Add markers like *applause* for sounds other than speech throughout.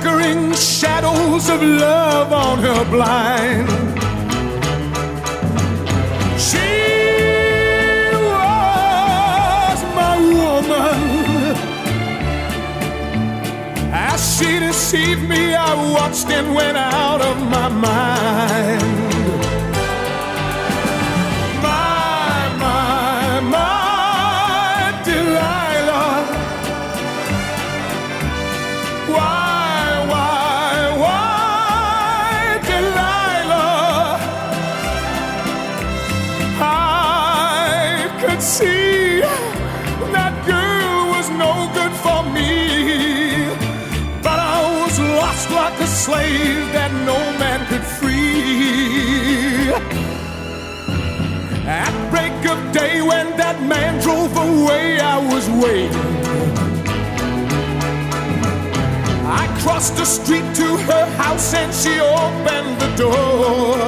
Flickering shadows of love on her blind. She was my woman. As she deceived me, I watched and went out of my mind. Day, when that man drove away, I was waiting. I crossed the street to her house and she opened the door.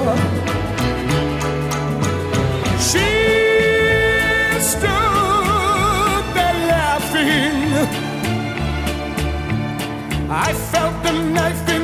She stood there laughing. I felt the knife in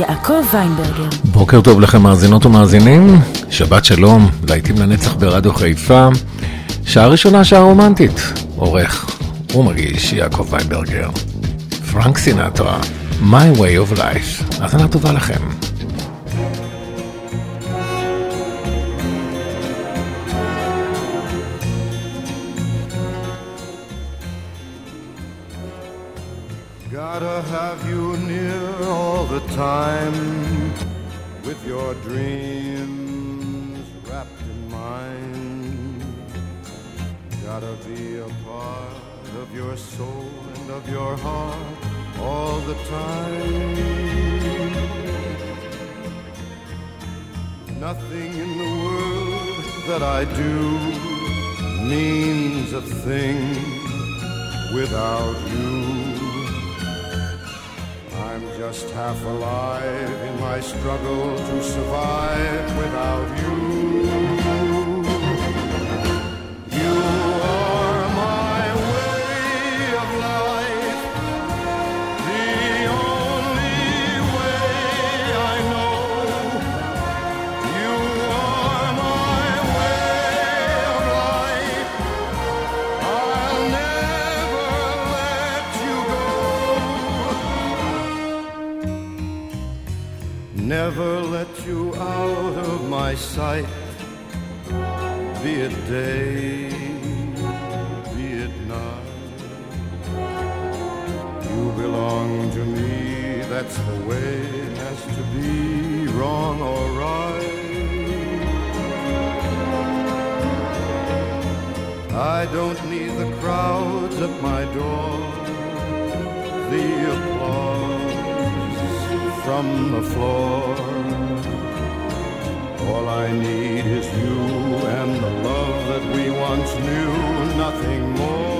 יעקב ויינברגר. בוקר טוב לכם מאזינות ומאזינים, שבת שלום, להיטים לנצח ברדיו חיפה, שעה ראשונה, שעה רומנטית, עורך ומגיש יעקב ויינברגר. פרנק סינטרה, My Way of Life, האזנה טובה לכם. The time with your dreams wrapped in mine. Gotta be a part of your soul and of your heart all the time. Nothing in the world that I do means a thing without you. I'm just half alive in my struggle to survive without you. You are Never let you out of my sight. Be it day, be it night. You belong to me. That's the way it has to be, wrong or right. I don't need the crowds at my door, the applause from the floor. All I need is you and the love that we once knew, nothing more.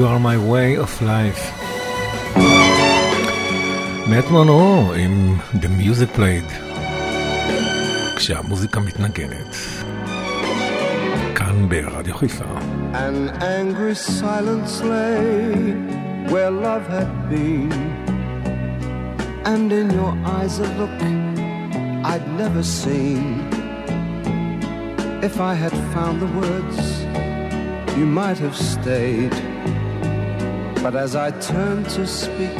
You are my way of life. מאט מונרו עם The Music Played. כשהמוזיקה מתנגנת. כאן ברדיו חיפה. An angry silence lay where love had been, and in your eyes a look I'd never seen. If I had found the words, you might have stayed. but as I turned to speak,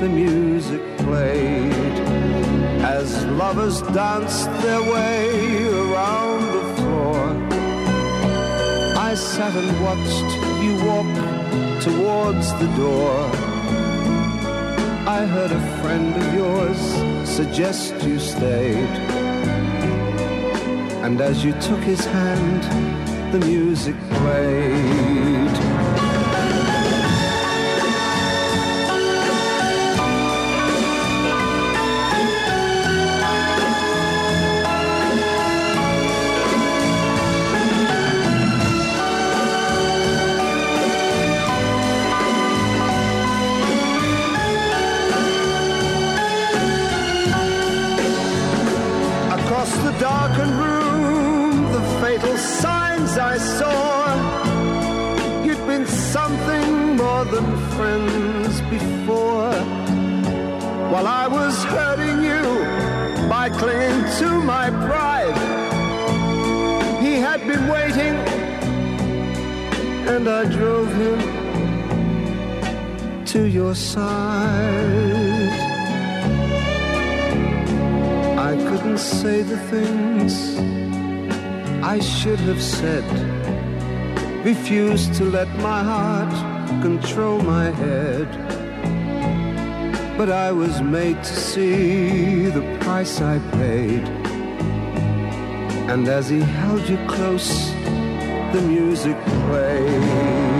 the music played. As lovers danced their way around the floor. I sat and watched you walk towards the door. I heard a friend of yours suggest you stayed. And as you took his hand, the music played. Than friends before. While I was hurting you by clinging to my pride, he had been waiting, and I drove him to your side. I couldn't say the things I should have said. Refused to let my heart control my head. But I was made to see the price I paid. And as he held you close, the music played.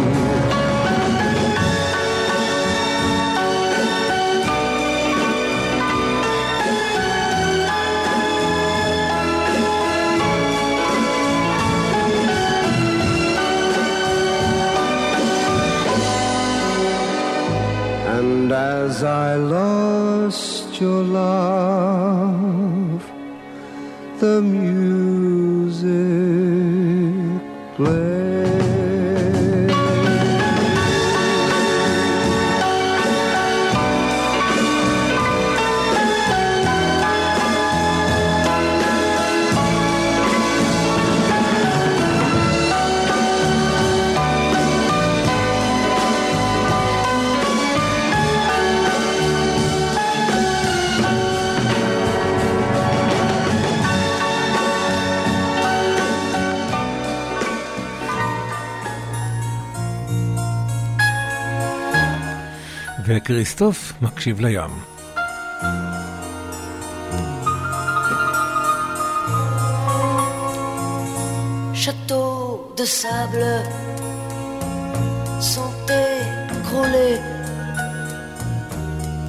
וכריסטוף מקשיב לים. châteaux de sable sont écroulés.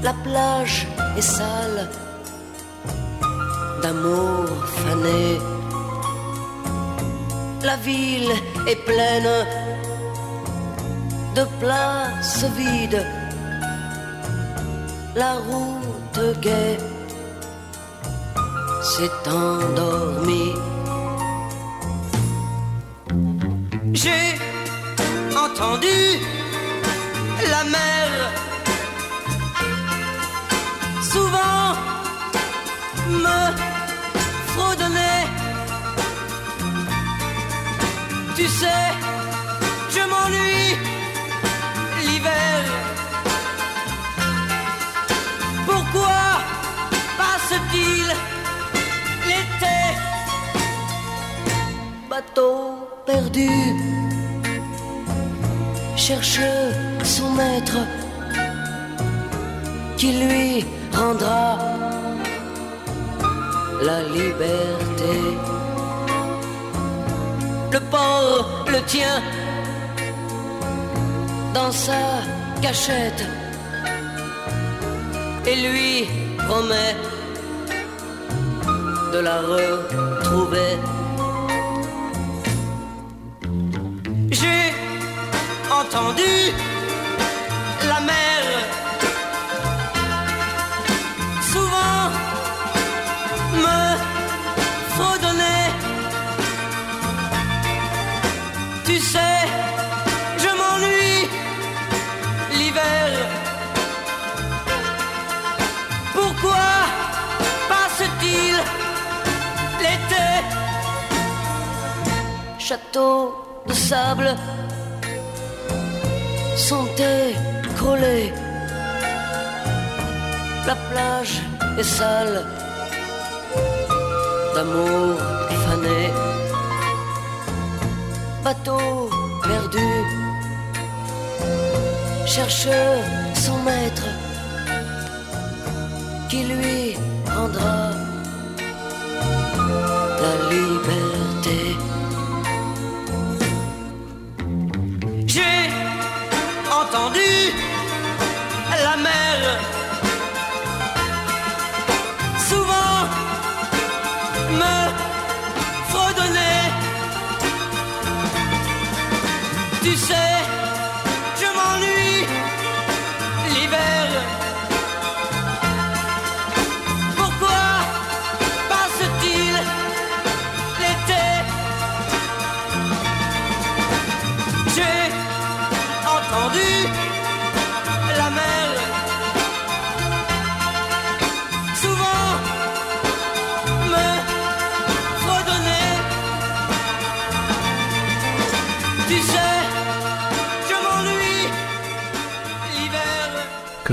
La plage est sale d'amour fané. La ville est pleine de places vides. la route gaie s'est endormie. J'ai entendu la mer souvent me fredonner. Tu sais, Bateau perdu cherche son maître qui lui rendra la liberté. Le port le tient dans sa cachette et lui promet de la retrouver. Entendu la mer souvent me fredonner. Tu sais, je m'ennuie l'hiver. Pourquoi passe-t-il l'été? Château de sable sont écroulés. La plage est sale d'amour fané. Bateau perdu cherche son maître qui lui rendra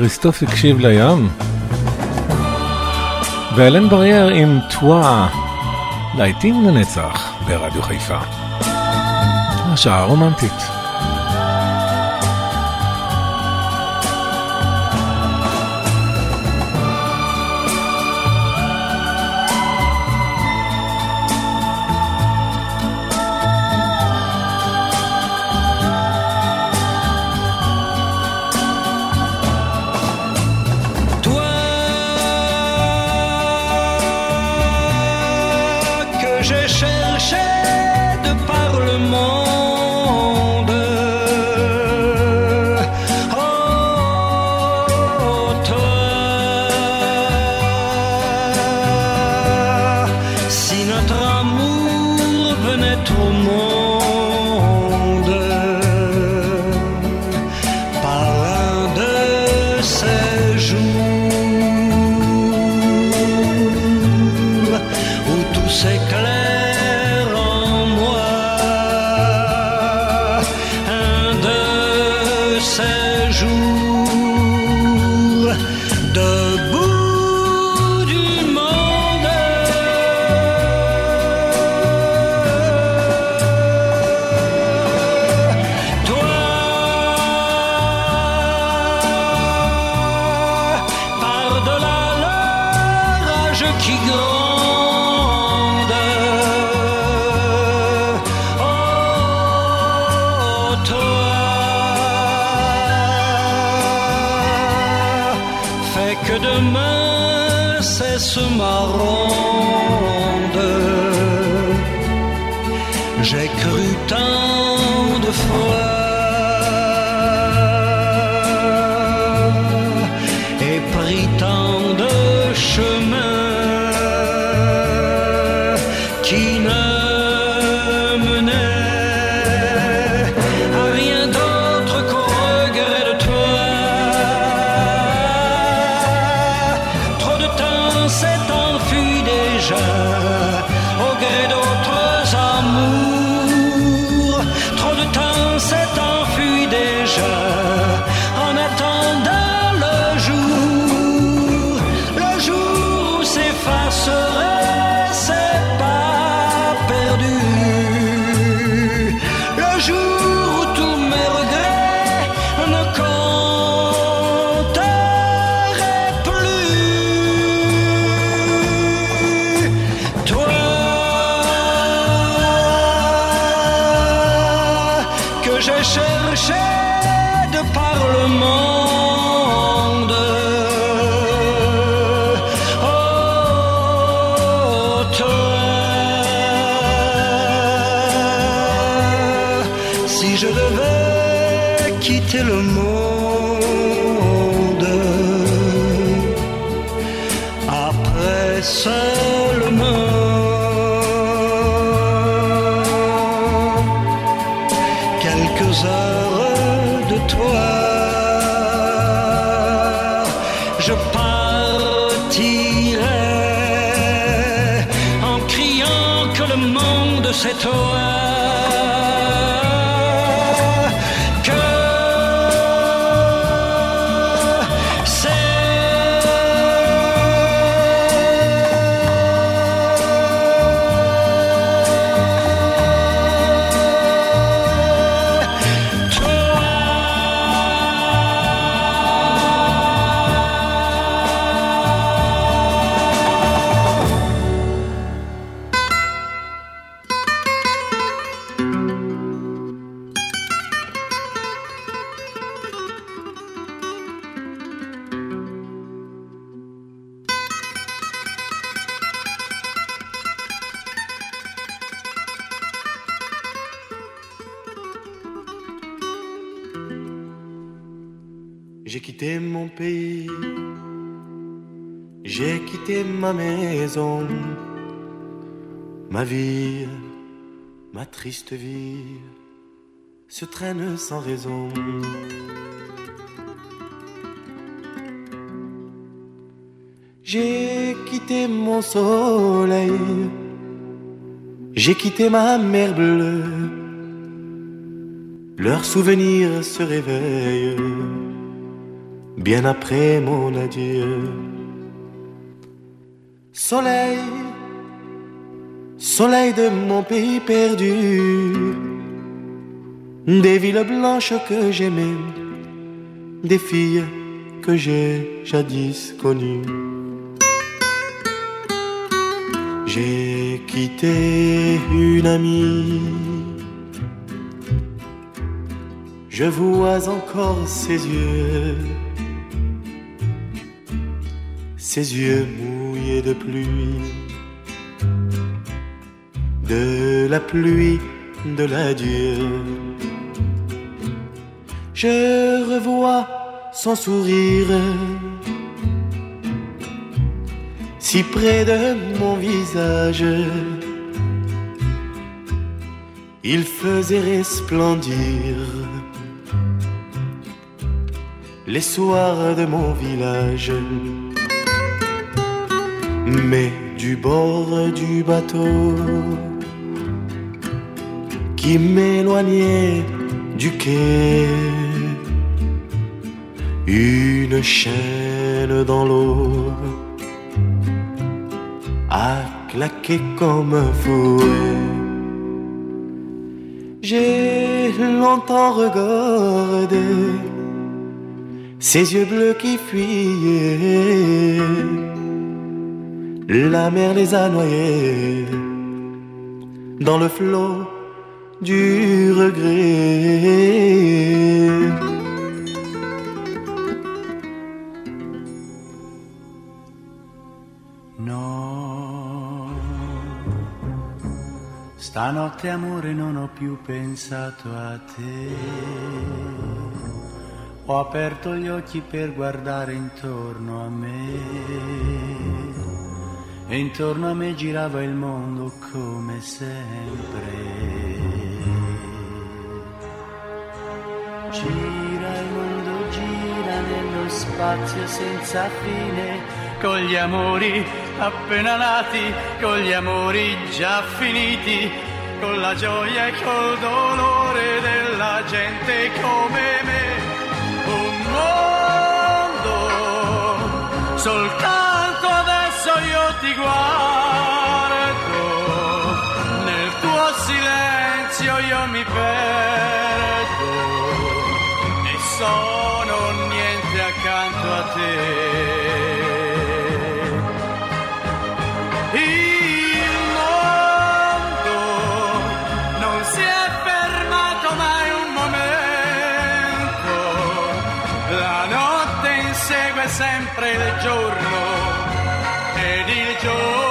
כריסטוף הקשיב לים. ואלן ברייר עם טואה, להיטים לנצח ברדיו חיפה. השעה רומנטית. De par le monde. Oh, toi, si je devais quitter le monde ma vie, ma triste vie se traîne sans raison. J'ai quitté mon soleil, j'ai quitté ma mer bleue, leurs souvenirs se réveillent bien après mon adieu. Soleil, soleil de mon pays perdu, des villes blanches que j'aimais, des filles que j'ai jadis connues. J'ai quitté une amie, je vois encore ses yeux. Ses yeux mouillés de pluie, de la pluie de l'adieu. Je revois son sourire si près de mon visage. Il faisait resplendir les soirs de mon village. Mais du bord du bateau qui m'éloignait du quai, une chaîne dans l'eau a claqué comme un fouet. J'ai longtemps regardé ses yeux bleus qui fuyaient. La mer les a noyés dans le flot du regret. No, stanotte amore non ho più pensato a te. Ho aperto gli occhi per guardare intorno a me. E intorno a me girava il mondo come sempre Gira il mondo, gira nello spazio senza fine, con gli amori appena nati, con gli amori già finiti, con la gioia e col dolore della gente come me. Un mondo, soltanto adesso io ti guardo, nel tuo silenzio io mi perdo sono niente accanto a te. Non si è fermato mai un momento, la notte insegue sempre il giorno ed il giorno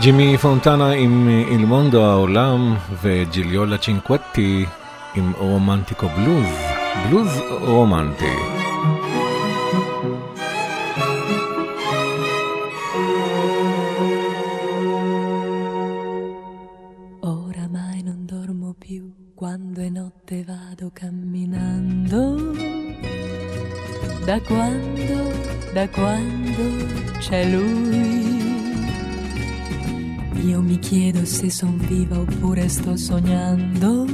ג'ימי פונטנה עם אל מונדו העולם וג'יליולה צ'ינקווטי עם רומנטיקו בלוז, בלוז רומנטי. Oramai non dormo più quando è notte vado camminando. Da quando, da quando c'è lui. Io mi chiedo se son viva oppure sto sognando.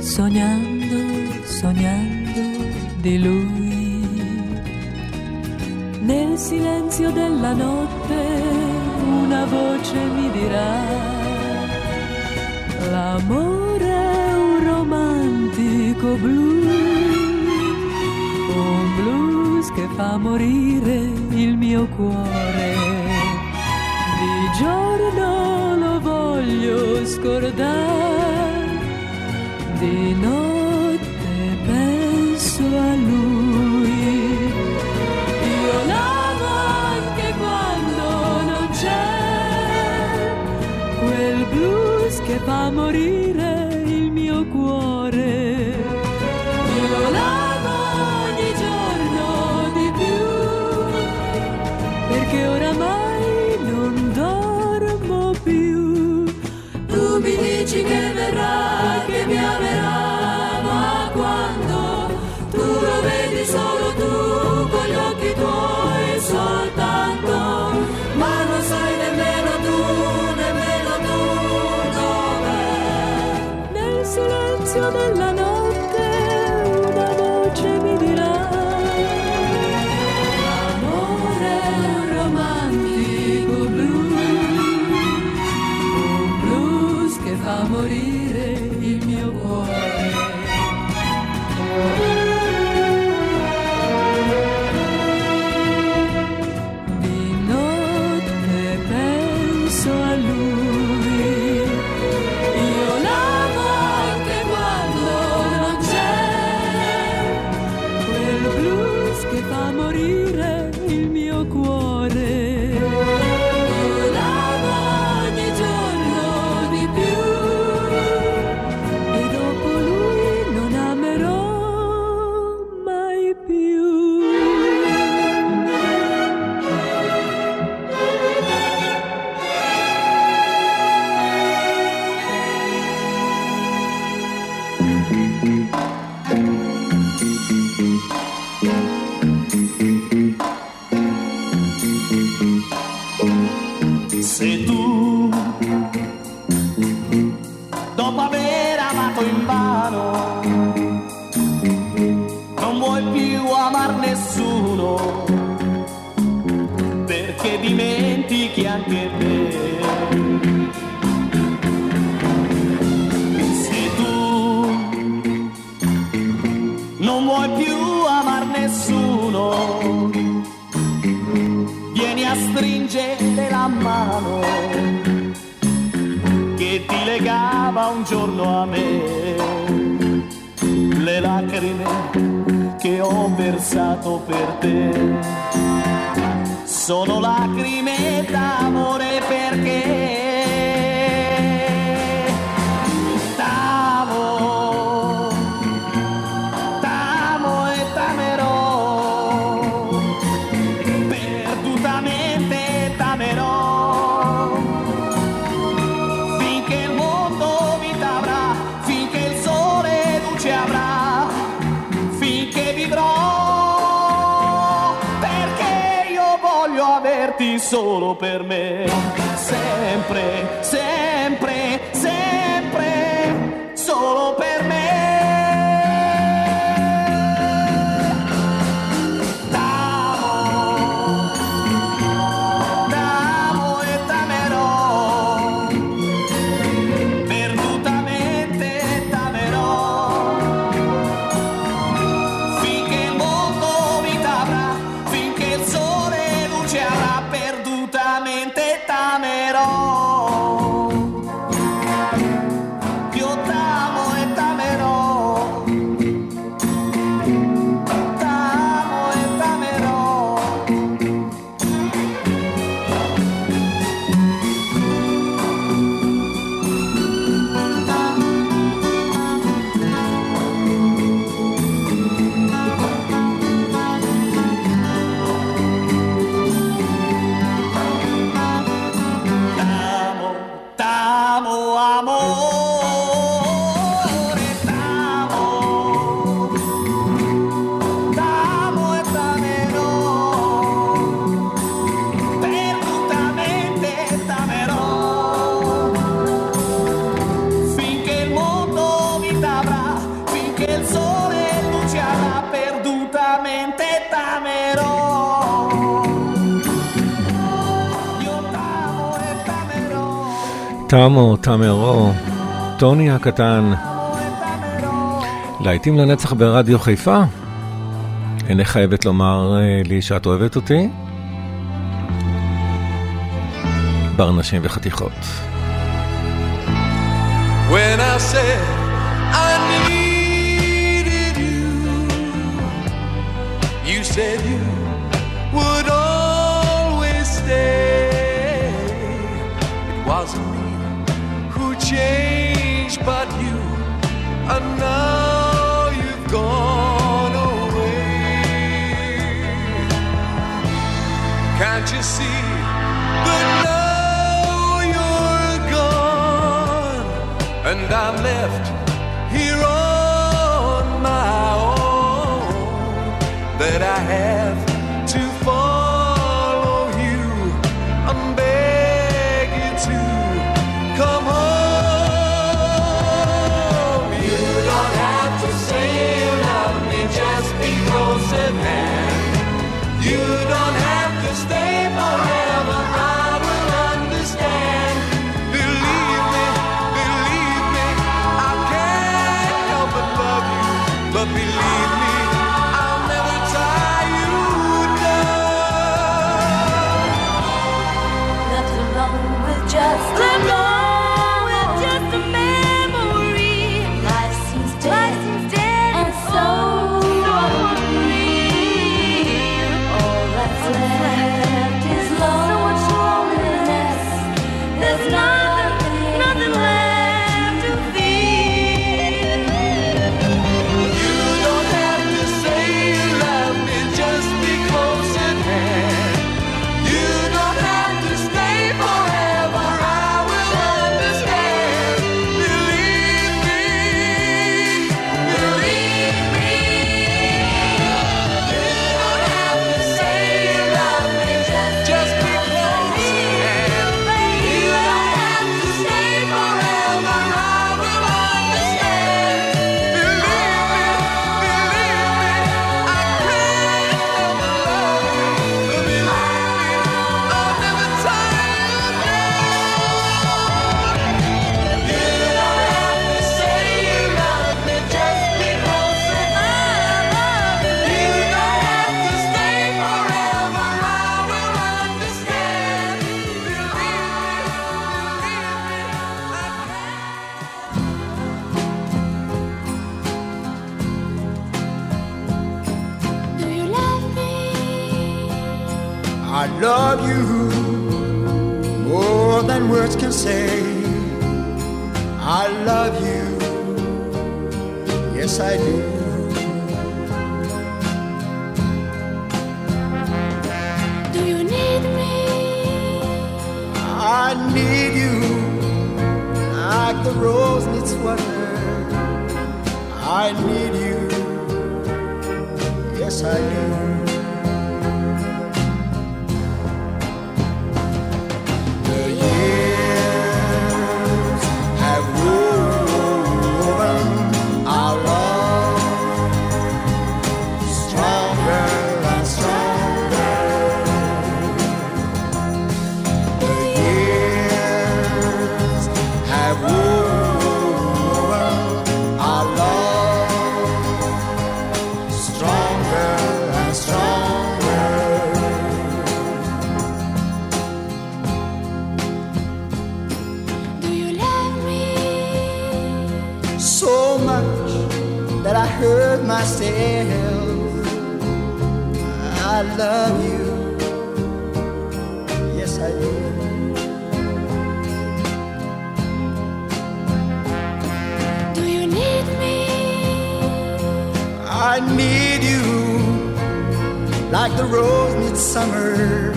Sognando, sognando di lui. Nel silenzio della notte una voce mi dirà, l'amore è un romantico blues, un blues che fa morire il mio cuore. Giorno lo voglio scordare, di notte penso a lui. Io l'amo anche quando non c'è quel blues che fa morire te. Sono lacrime d'amore perché solo per me. תמו, תמרו, טוני הקטן. להיטים לנצח ברדיו חיפה. אינך חייבת לומר אה, לי שאת אוהבת אותי? בר נשים וחתיכות. When I said I needed you, you said you would always stay. It wasn't Change, but you, and now you've gone away. Can't you see that now you're gone, and I'm left here on my own? That I have. Love you more than words can say. I love you, yes I do. Do you need me? I need you like the rose needs water. I need you, yes I do. Myself. I love you, yes I do. Do you need me? I need you like the rose needs summer.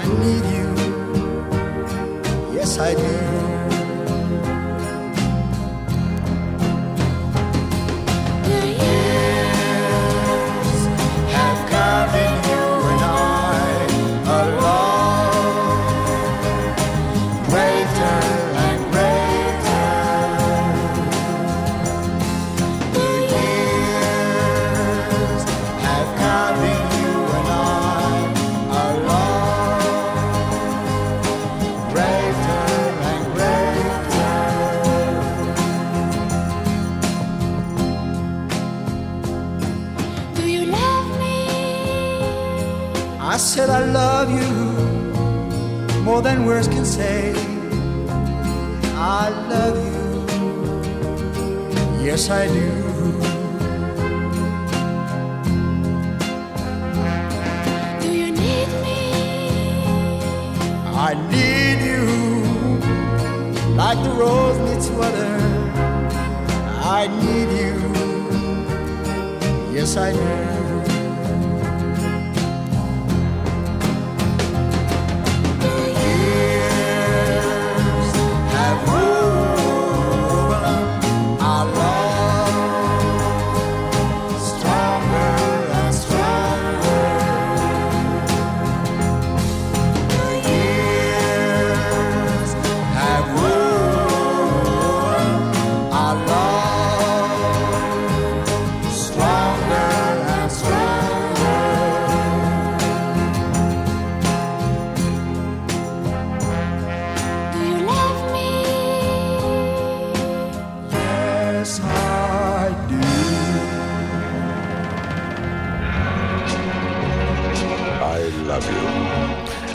I need you, yes I do. More than words can say. I love you, yes I do. Do you need me? I need you like the rose needs water. I need you, yes I do.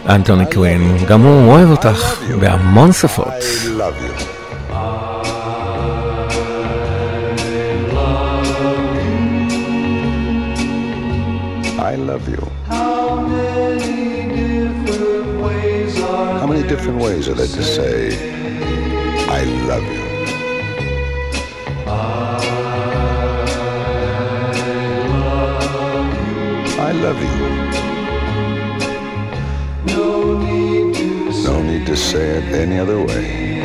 אנטוני קווין, גם הוא אוהב אותך בהמון שפות. I love you. I love you. How many different ways are How many different ways are there to say, I love you? To say it any other way?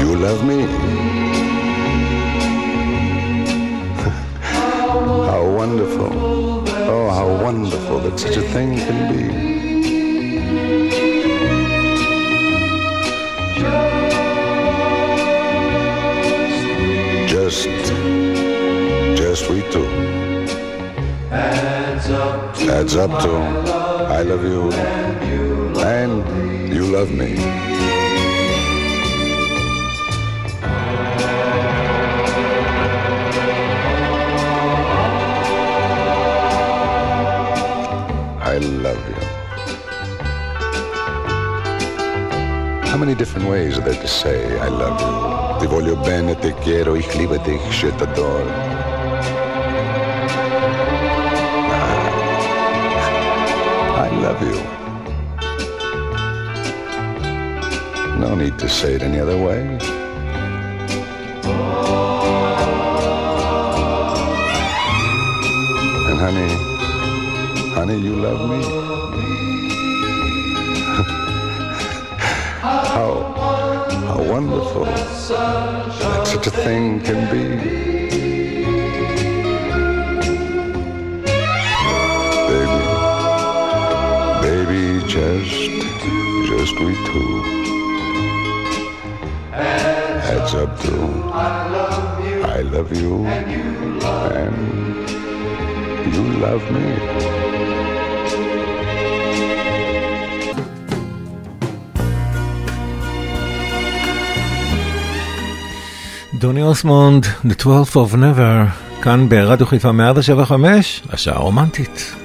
You love me. *laughs* how wonderful. Oh, how wonderful that such a thing can be. Just we. Adds up to Adds up to I love you and you love me. I love you. How many different ways are there to say I love you? Ti voglio bene, te quiero, ich liebe dich, je t'adore. You. No need to say it any other way. And honey, honey, you love me? *laughs* how, how wonderful that such a thing can be. We two. Heads up to I love you and you love me. דוני אוסמונד, The 12th of Never, כאן ברדיו חיפה 175, השעה רומנטית.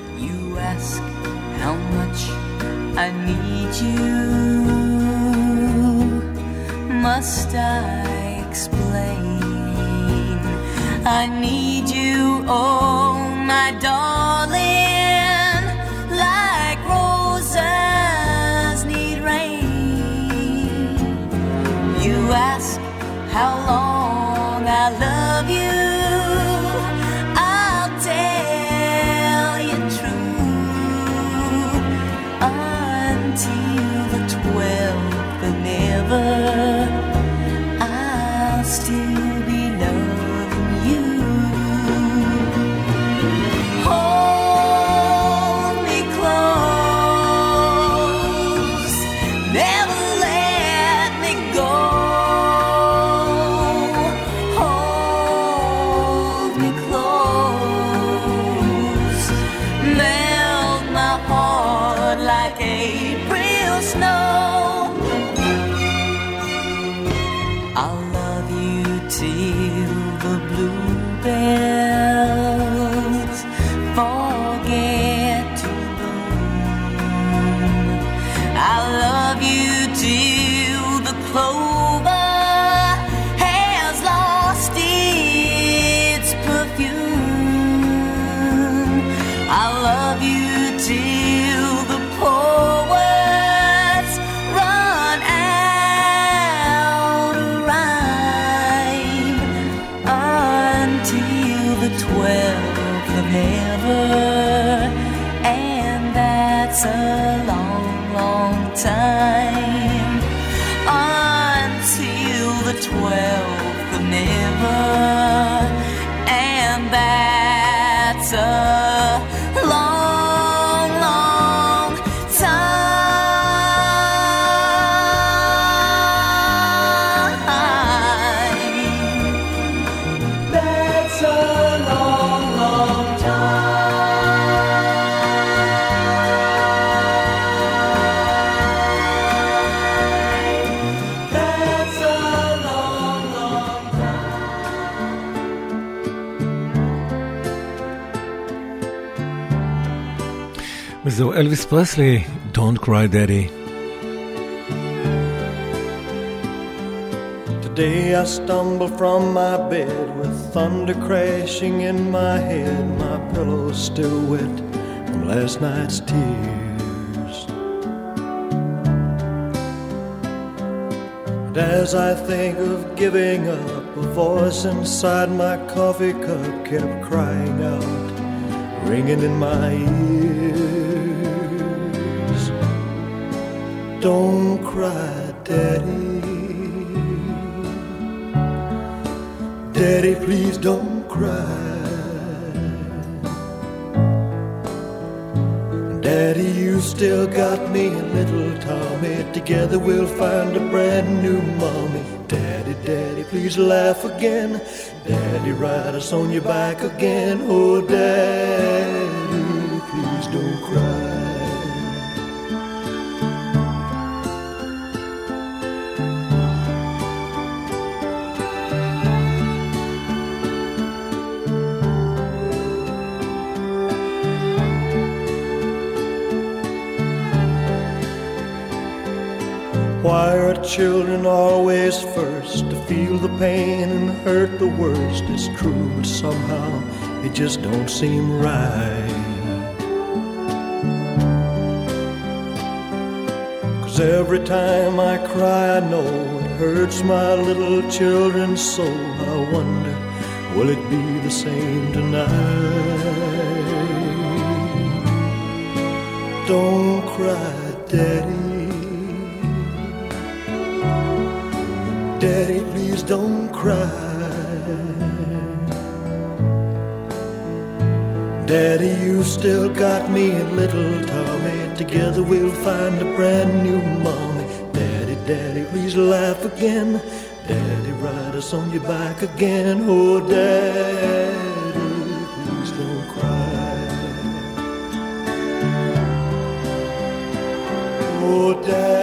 אלוויס פרסלי, Don't Cry Daddy. Today I stumble from my bed with thunder crashing in my head, my pillow still wet from last night's tears. And as I think of giving up, a voice inside my coffee cup kept crying out, ringing in my ears. Don't cry, Daddy. Daddy, please don't cry. Daddy, you still got me and little Tommy. Together we'll find a brand new mommy. Daddy, Daddy, please laugh again. Daddy, ride us on your back again. Oh, Daddy, please don't cry. Why are children always first to feel the pain and hurt the worst. It's true, but somehow it just don't seem right. Cause every time I cry, I know it hurts my little children's soul. I wonder, will it be the same tonight? Don't cry, Daddy. Daddy, please don't cry. Daddy, you still got me and little Tommy. Together we'll find a brand new mommy. Daddy, Daddy, please laugh again. Daddy, ride us on your back again. Oh, Daddy, please don't cry. Oh, Daddy,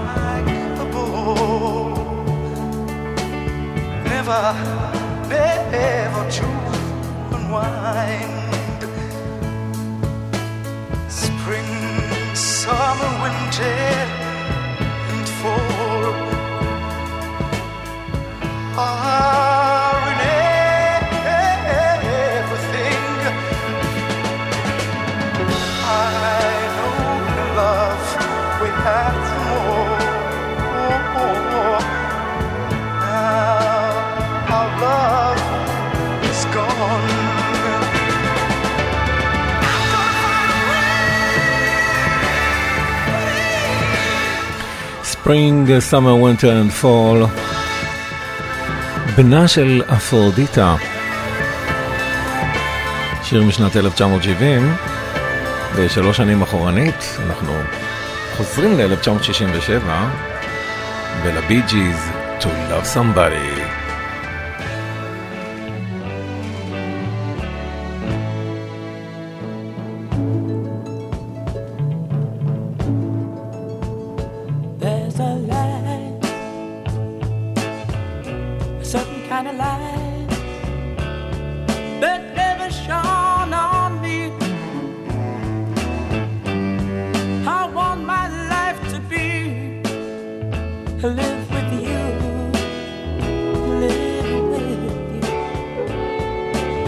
like a. Never, never Spring, Summer, Winter and Fall. בנה של אפרודיטה. שיר משנת 1970, ושלוש שנים אחורנית, אנחנו חוזרים ל-1967, ולבי ג'יז, To Love Somebody.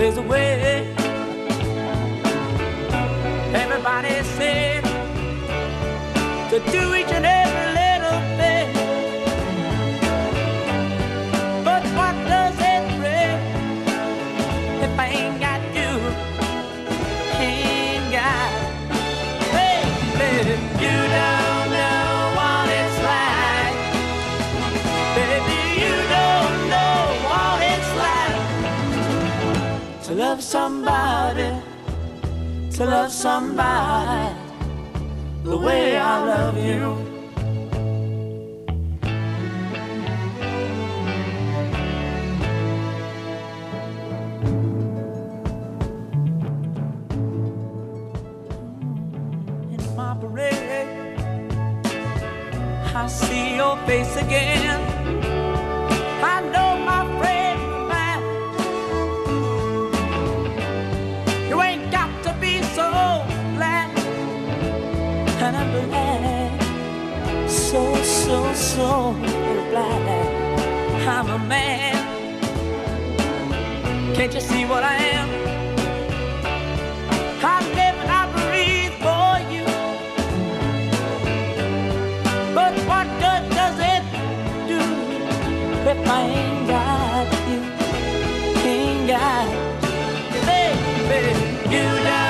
There's a way. Everybody said to do each and every love somebody, to love somebody the way I love you. I see your face again. So, so, glad I'm a man. Can't you see what I am? I live and I breathe for you. But what good does it do if I ain't got you? Ain't got you, baby. You don't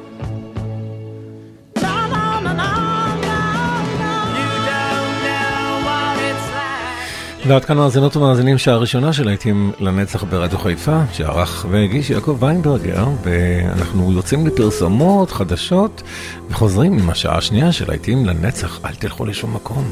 ועד כאן מאזינות ומאזינים שעה ראשונה של להיטים לנצח ברדיו חיפה, שערך והגיש יעקב ויינברגר, ואנחנו יוצאים לפרסומות חדשות וחוזרים עם השעה השנייה של להיטים לנצח, אל תלכו לשום מקום.